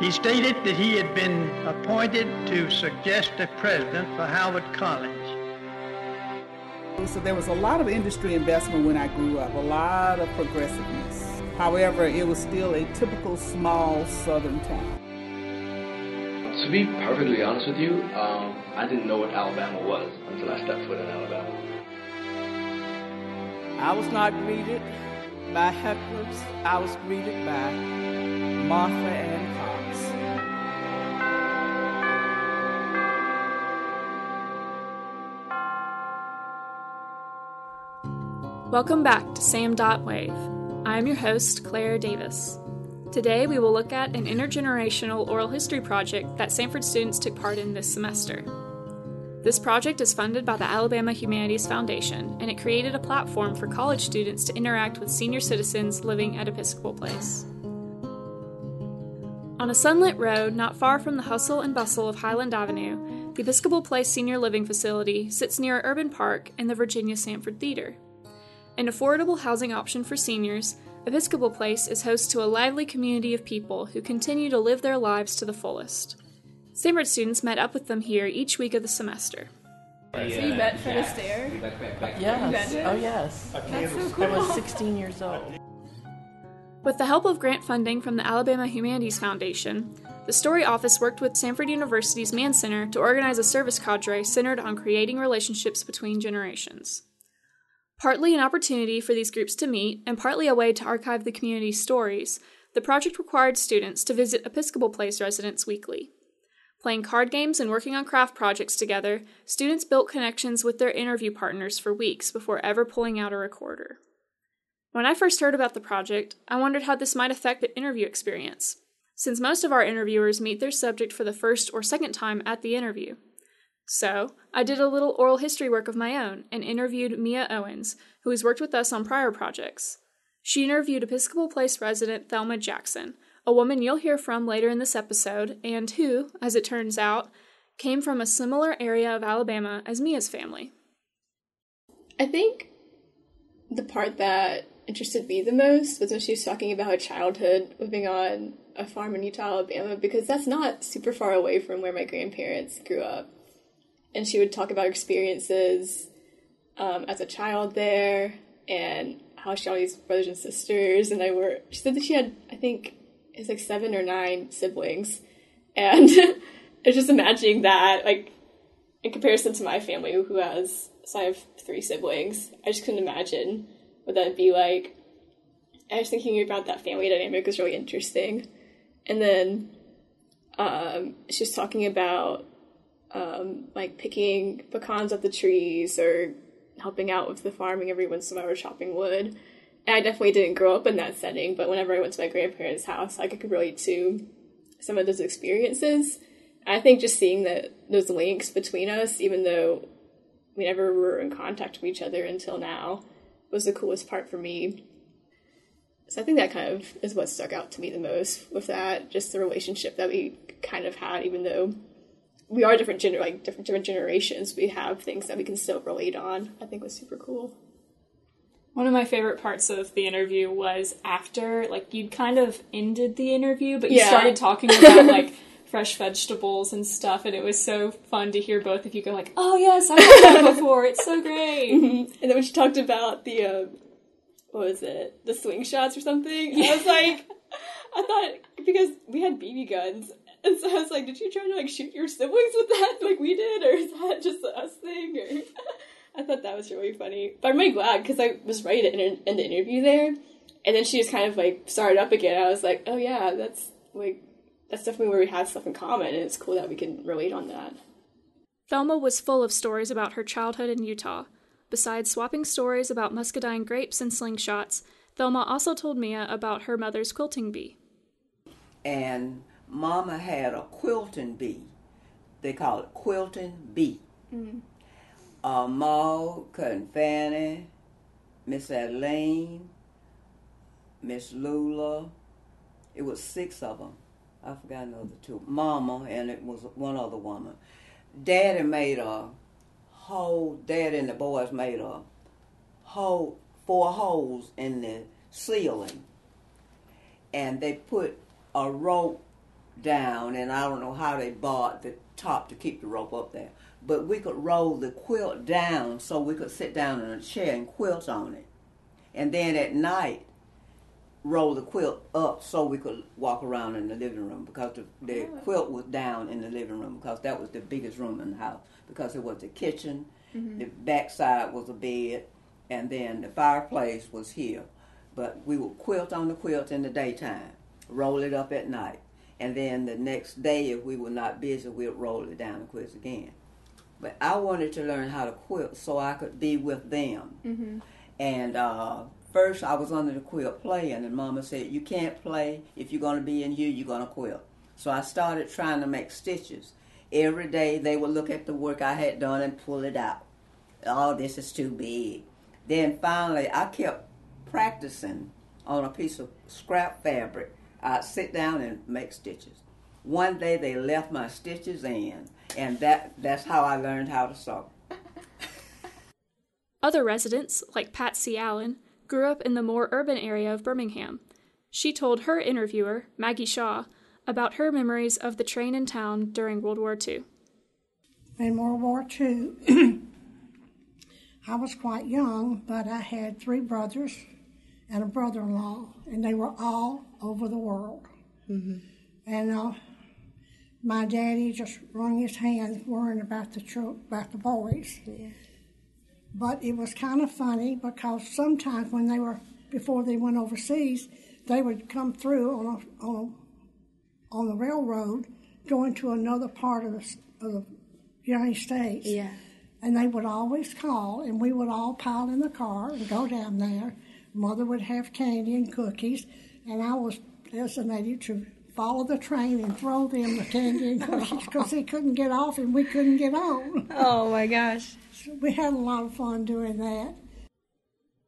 He stated that he had been appointed to suggest a president for Howard College. So there was a lot of industry investment when I grew up, a lot of progressiveness. However, it was still a typical small southern town. To be perfectly honest with you, um, I didn't know what Alabama was until I stepped foot in Alabama. I was not greeted by hecklers. I was greeted by Martha and Cox. Welcome back to Sam Dot Wave. I'm your host, Claire Davis. Today we will look at an intergenerational oral history project that Samford students took part in this semester. This project is funded by the Alabama Humanities Foundation, and it created a platform for college students to interact with senior citizens living at Episcopal Place. On a sunlit road not far from the hustle and bustle of Highland Avenue, the Episcopal Place Senior Living Facility sits near an Urban Park and the Virginia Samford Theater. An affordable housing option for seniors, Episcopal Place is host to a lively community of people who continue to live their lives to the fullest. Samford students met up with them here each week of the semester. So you bet for the stare? Yes. Oh, yes. That's so cool. I was 16 years old. With the help of grant funding from the Alabama Humanities Foundation, the STORI Office worked with Samford University's Mann Center to organize a service cadre centered on creating relationships between generations. Partly an opportunity for these groups to meet, and partly a way to archive the community's stories, the project required students to visit Episcopal Place residents weekly. Playing card games and working on craft projects together, students built connections with their interview partners for weeks before ever pulling out a recorder. When I first heard about the project, I wondered how this might affect the interview experience, since most of our interviewers meet their subject for the first or second time at the interview. So, I did a little oral history work of my own and interviewed Mia Owens, who has worked with us on prior projects. She interviewed Episcopal Place resident Thelma Jackson, a woman you'll hear from later in this episode, and who, as it turns out, came from a similar area of Alabama as Mia's family. I think the part that interested me the most was when she was talking about her childhood living on a farm in Eutaw, Alabama, because that's not super far away from where my grandparents grew up. And she would talk about experiences um, as a child there and how she had all these brothers and sisters. And I were, she said that she had, I think, it's like seven or nine siblings. And it's just imagining that, like, in comparison to my family, who has, so I have three siblings, I just couldn't imagine what that'd be like. I was thinking about that family dynamic was really interesting. And then um, she was talking about um, like picking pecans off the trees or helping out with the farming every once in a while or chopping wood. I definitely didn't grow up in that setting, but whenever I went to my grandparents' house, I could relate to some of those experiences. I think just seeing that those links between us, even though we never were in contact with each other until now, was the coolest part for me. So I think that kind of is what stuck out to me the most with that, just the relationship that we kind of had, even though we are different gener like different different generations, we have things that we can still relate on. I think was super cool. One of my favorite parts of the interview was after, like, you'd kind of ended the interview, but you Yeah. started talking about, like, fresh vegetables and stuff, and it was so fun to hear both of you go, like, oh, yes, I've heard that before. It's so great. And then when she talked about the um, what was it, the swing shots or something, yeah. I was like, I thought because we had BB guns, and so I was like, did you try to like shoot your siblings with that like we did, or is that just us thing? Or I thought that was really funny. But I'm really glad because I was ready to inter- end the interview there, and then she just kind of like started up again. I was like, oh yeah, that's like that's definitely where we have stuff in common, and it's cool that we can relate on that. Thelma was full of stories about her childhood in Eutaw. Besides swapping stories about muscadine grapes and slingshots, Thelma also told Mia about her mother's quilting bee. and Mama had a quilting bee. They call it quilting bee. Mm-hmm. Uh, Maud, Cousin Fanny, Miss Adeline, Miss Lula. It was six of them. I forgot another two. Mama, and it was one other woman. Daddy made a hole. Daddy and the boys made a hole, four holes in the ceiling, and they put a rope down, and I don't know how they bought the top to keep the rope up there. But we could roll the quilt down so we could sit down in a chair and quilt on it. And then at night, roll the quilt up so we could walk around in the living room because the, the quilt was down in the living room because that was the biggest room in the house because it was the kitchen, mm-hmm. the backside was a bed, and then the fireplace was here. But we would quilt on the quilt in the daytime, roll it up at night, and then the next day, if we were not busy, we'd roll it down and quilt again. But I wanted to learn how to quilt so I could be with them. And uh, first, I was under the quilt playing, and Mama said, "You can't play if you're going to be in here. You're going to quilt." So I started trying to make stitches. Every day, they would look at the work I had done and pull it out. Oh, this is too big. Then finally, I kept practicing on a piece of scrap fabric. I'd sit down and make stitches. One day, they left my stitches in, and that—that's how I learned how to sew. Other residents, like Patsy Allen, grew up in the more urban area of Birmingham. She told her interviewer, Maggie Shaw, about her memories of the train in town during World War II. In World War II, I was quite young, but I had three brothers and a brother in law, and they were all over the world. And uh, my daddy just wrung his hands worrying about the, chil- about the boys. Yeah. But it was kind of funny because sometimes when they were, before they went overseas, they would come through on a, on a, on the railroad going to another part of the, of the United States. Yeah. And they would always call, and we would all pile in the car and go down there. Mother would have candy and cookies, and I was designated to follow the train and throw them the candy and because they couldn't get off and we couldn't get on. Oh my gosh. So we had a lot of fun doing that.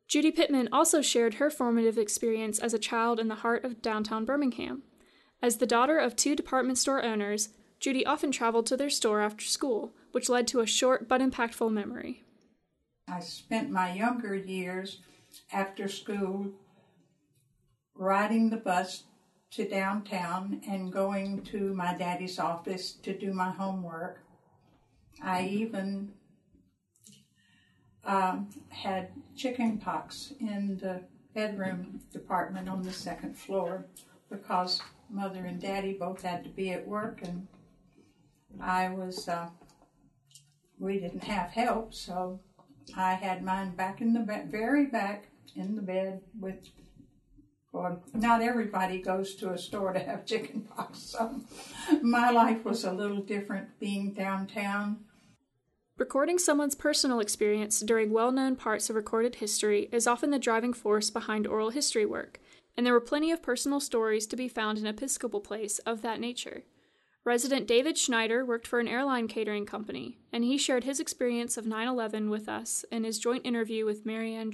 Judy Pittman also shared her formative experience as a child in the heart of downtown Birmingham. As the daughter of two department store owners, Judy often traveled to their store after school, which led to a short but impactful memory. I spent my younger years after school riding the bus to downtown and going to my daddy's office to do my homework. I even um, had chicken pox in the bedroom department on the second floor because mother and daddy both had to be at work and I was, uh, we didn't have help, so I had mine back in the ba- very back in the bed with. Well, not everybody goes to a store to have chicken pox, so my life was a little different being downtown. Recording someone's personal experience during well known parts of recorded history is often the driving force behind oral history work, and there were plenty of personal stories to be found in Episcopal Place of that nature. Resident David Schneider worked for an airline catering company, and he shared his experience of 9 11 with us in his joint interview with Marianne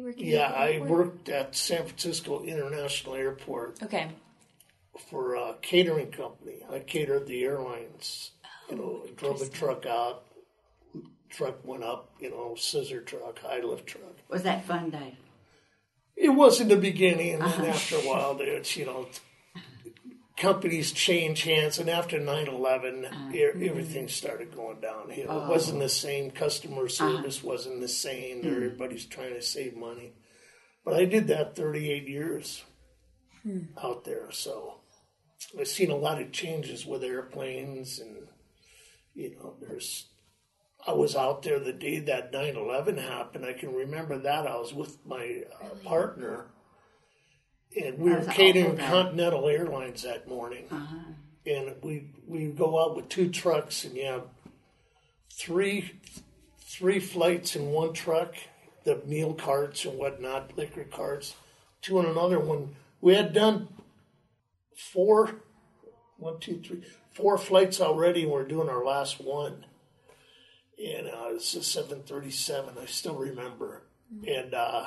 Drayspring. Yeah, I worked at San Francisco International Airport Okay. for a catering company. I catered the airlines. You know, drove a truck out, truck went up, you know, scissor truck, high lift truck. Was that fun, Dave? It was in the beginning, and then uh-huh. after a while, it's, you know, companies change hands, and after 9 11, ah, hmm. everything started going downhill. It wasn't the oh. same, customer uh-huh. service wasn't the same, hmm. everybody's trying to save money. But I did that 38 years hmm. out there, so I've seen a lot of changes with airplanes, and, you know, there's. I was out there the day that 9 11 happened. I can remember that. I was with my uh, partner and we were catering. Continental Airlines that morning, Uh-huh. and we we go out with two trucks, and you have three three flights in one truck, the meal carts and whatnot, liquor carts, two in another one. We had done four, one, two, three, four flights already, and we're doing our last one. And uh, it's a 737, I still remember. And, uh,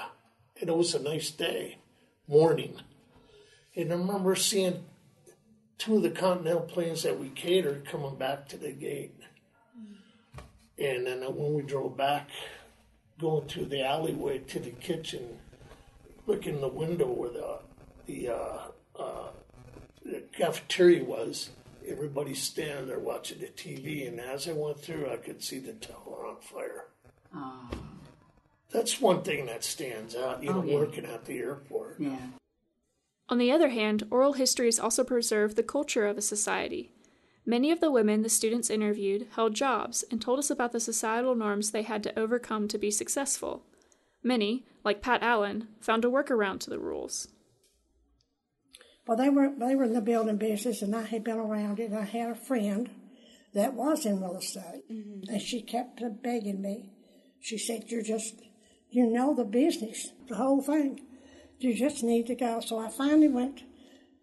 and it was a nice day, morning. And I remember seeing two of the Continental planes that we catered coming back to the gate. And then when we drove back, going through the alleyway to the kitchen, look in the window where the the uh, uh, the cafeteria was, everybody's standing there watching the TV, and as I went through, I could see the tower on fire. Oh. That's one thing that stands out, you Oh, know, yeah. working at the airport. Yeah. On the other hand, oral histories also preserve the culture of a society. Many of the women the students interviewed held jobs and told us about the societal norms they had to overcome to be successful. Many, like Pat Allen, found a workaround to the rules. Well, they were they were in the building business, and I had been around it. I had a friend that was in real estate, mm-hmm. and she kept begging me. She said, "You're just, you know the business, the whole thing. You just need to go." So I finally went.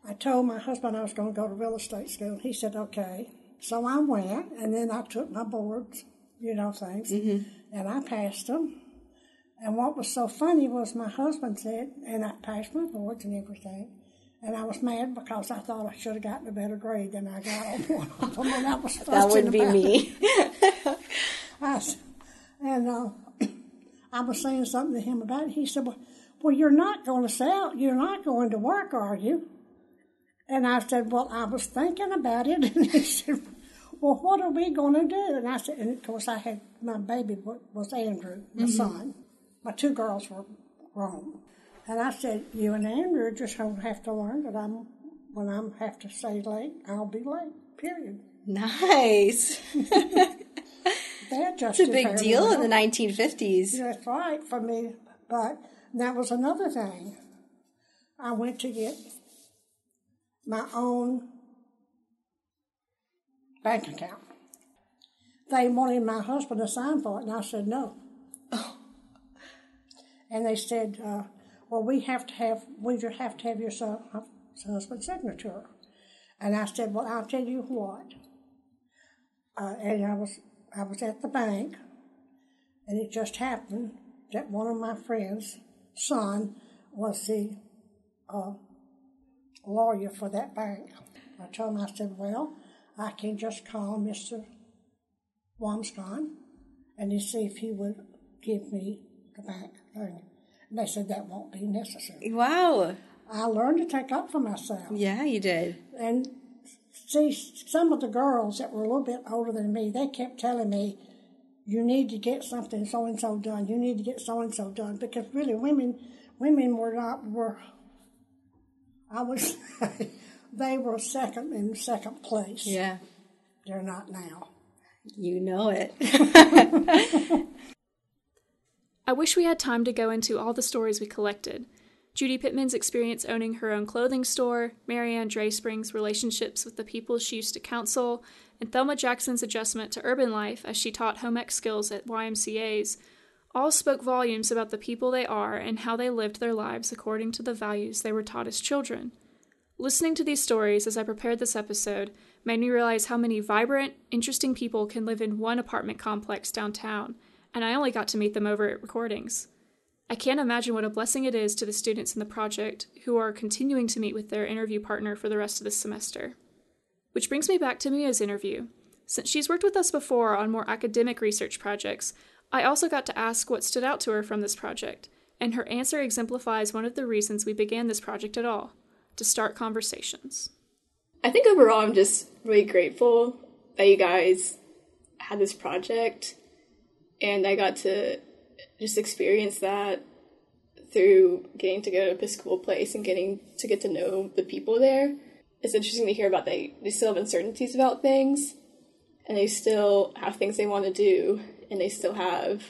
I told my husband I was going to go to real estate school. He said, "Okay." So I went, and then I took my boards, you know, things, and I passed them. And what was so funny was my husband said, and I passed my boards and everything. And I was mad because I thought I should have gotten a better grade than I got on one of them. And I was That wouldn't be me. I and uh, I was saying something to him about it. He said, well, well, you're not going to sell. You're not going to work, are you? And I said, well, I was thinking about it. And he said, well, what are we going to do? And I said, and of course, I had my baby was Andrew, my Mhm. son. My two girls were grown. And I said, you and Andrew just have to learn that I'm, when I have to stay late, I'll be late, period. Nice. It's a big deal in the 1950s. That's right for me. But that was another thing. I went to get my own bank account. They wanted my husband to sign for it, and I said no. And they said, uh, "Well, we have to have we just have to have your son, husband's signature." And I said, "Well, I'll tell you what." Uh, and I was I was at the bank, and it just happened that one of my friends' son was the uh, lawyer for that bank. I told him, I said, well, I can just call Mr. Wamscon and see if he would give me the bank thing. And they said that won't be necessary. Wow. I learned to take up for myself. Yeah, you did. And see, some of the girls that were a little bit older than me, they kept telling me, you need to get something so and so done. You need to get so and so done because really, women, women were not were. I was, they were second in second place. Yeah. They're not now. You know it. I wish we had time to go into all the stories we collected. Judy Pittman's experience owning her own clothing store, Marianne Drayspring's relationships with the people she used to counsel, and Thelma Jackson's adjustment to urban life as she taught home ec skills at YMCAs all spoke volumes about the people they are and how they lived their lives according to the values they were taught as children. Listening to these stories as I prepared this episode made me realize how many vibrant, interesting people can live in one apartment complex downtown, and I only got to meet them over at recordings. I can't imagine what a blessing it is to the students in the project who are continuing to meet with their interview partner for the rest of this semester. Which brings me back to Mia's interview. Since she's worked with us before on more academic research projects, I also got to ask what stood out to her from this project, and her answer exemplifies one of the reasons we began this project at all to start conversations. I think overall, I'm just really grateful that you guys had this project and I got to just experience that through getting to go to Episcopal Place and getting to get to know the people there. It's interesting to hear about they they still have uncertainties about things and they still have things they want to do and they still have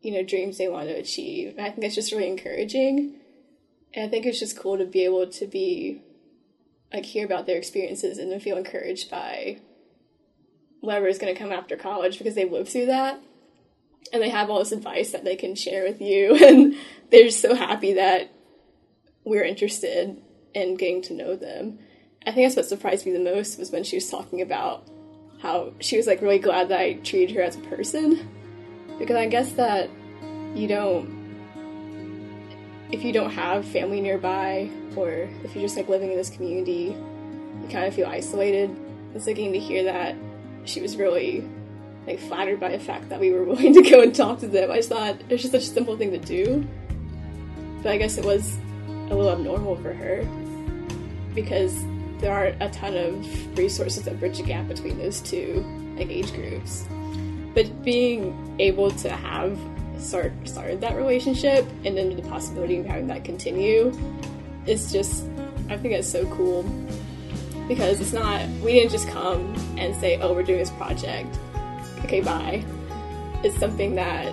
you know dreams they want to achieve. And I think that's just really encouraging. And I think it's just cool to be able to be like hear about their experiences and then feel encouraged by whatever is going to come after college because they've lived through that and they have all this advice that they can share with you. And they're just so happy that we're interested in getting to know them. I think that's what surprised me the most was when she was talking about how she was like really glad that i treated her as a person. Because i guess that you don't if you don't have family nearby or if you're just like living in this community you kind of feel isolated. It's like getting to hear that she was really like flattered by the fact that we were willing to go and talk to them. I just thought it's just such a simple thing to do. But i guess it was a little abnormal for her because there aren't a ton of resources that bridge the gap between those two like age groups. But being able to have start started that relationship and then the possibility of having that continue is just I think that's so cool. Because it's not we didn't just come and say oh we're doing this project okay bye it's something that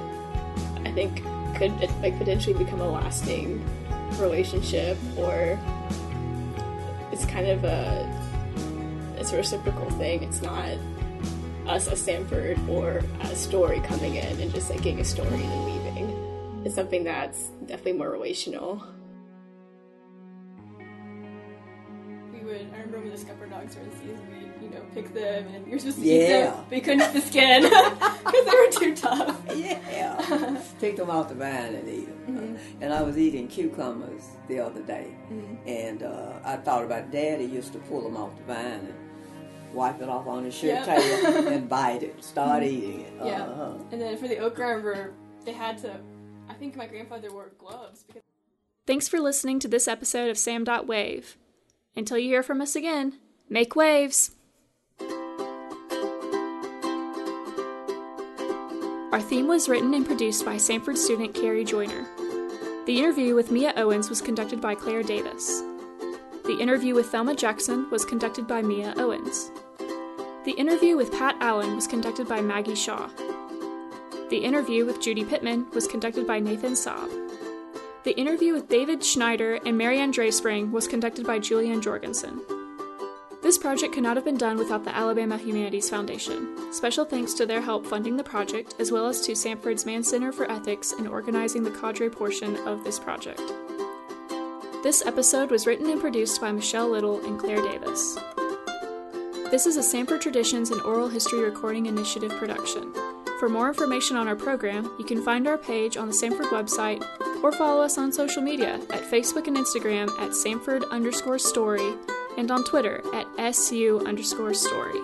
I think could like potentially become a lasting relationship or it's kind of a it's a reciprocal thing. It's not us as Samford or a story coming in and just like getting a story and then leaving. It's something that's definitely more relational. We would I remember when the scuppernongs were in season pick them and you're supposed to eat Yeah. them but you couldn't eat the skin because they were too tough Yeah. Take them off the vine and eat them. Mm-hmm. And I was eating cucumbers the other day, Mhm. and uh, I thought about Daddy used to pull them off the vine and wipe it off on his shirt Yep. tail and bite it, start Mhm. eating it. Yeah. Uh-huh. And then for the okra, I remember they had to. I think my grandfather wore gloves because. Thanks for listening to this episode of Sam Wave. Until you hear from us again, make waves! Our theme was written and produced by Samford student Carrie Joyner. The interview with Mia Owens was conducted by Claire Davis. The interview with Thelma Jackson was conducted by Mia Owens. The interview with Pat Allen was conducted by Maggie Shaw. The interview with Judy Pittman was conducted by Nathan Saab. The interview with David Schneider and Marianne Drayspring was conducted by Julian Jorgensen. This project could not have been done without the Alabama Humanities Foundation. Special thanks to their help funding the project, as well as to Samford's Mann Center for Ethics in organizing the cadre portion of this project. This episode was written and produced by Michelle Little and Claire Davis. This is a Sanford Traditions and Oral History Recording Initiative production. For more information on our program, you can find our page on the Samford website or follow us on social media at Facebook and Instagram at Samford underscore story and on Twitter at SU underscore story.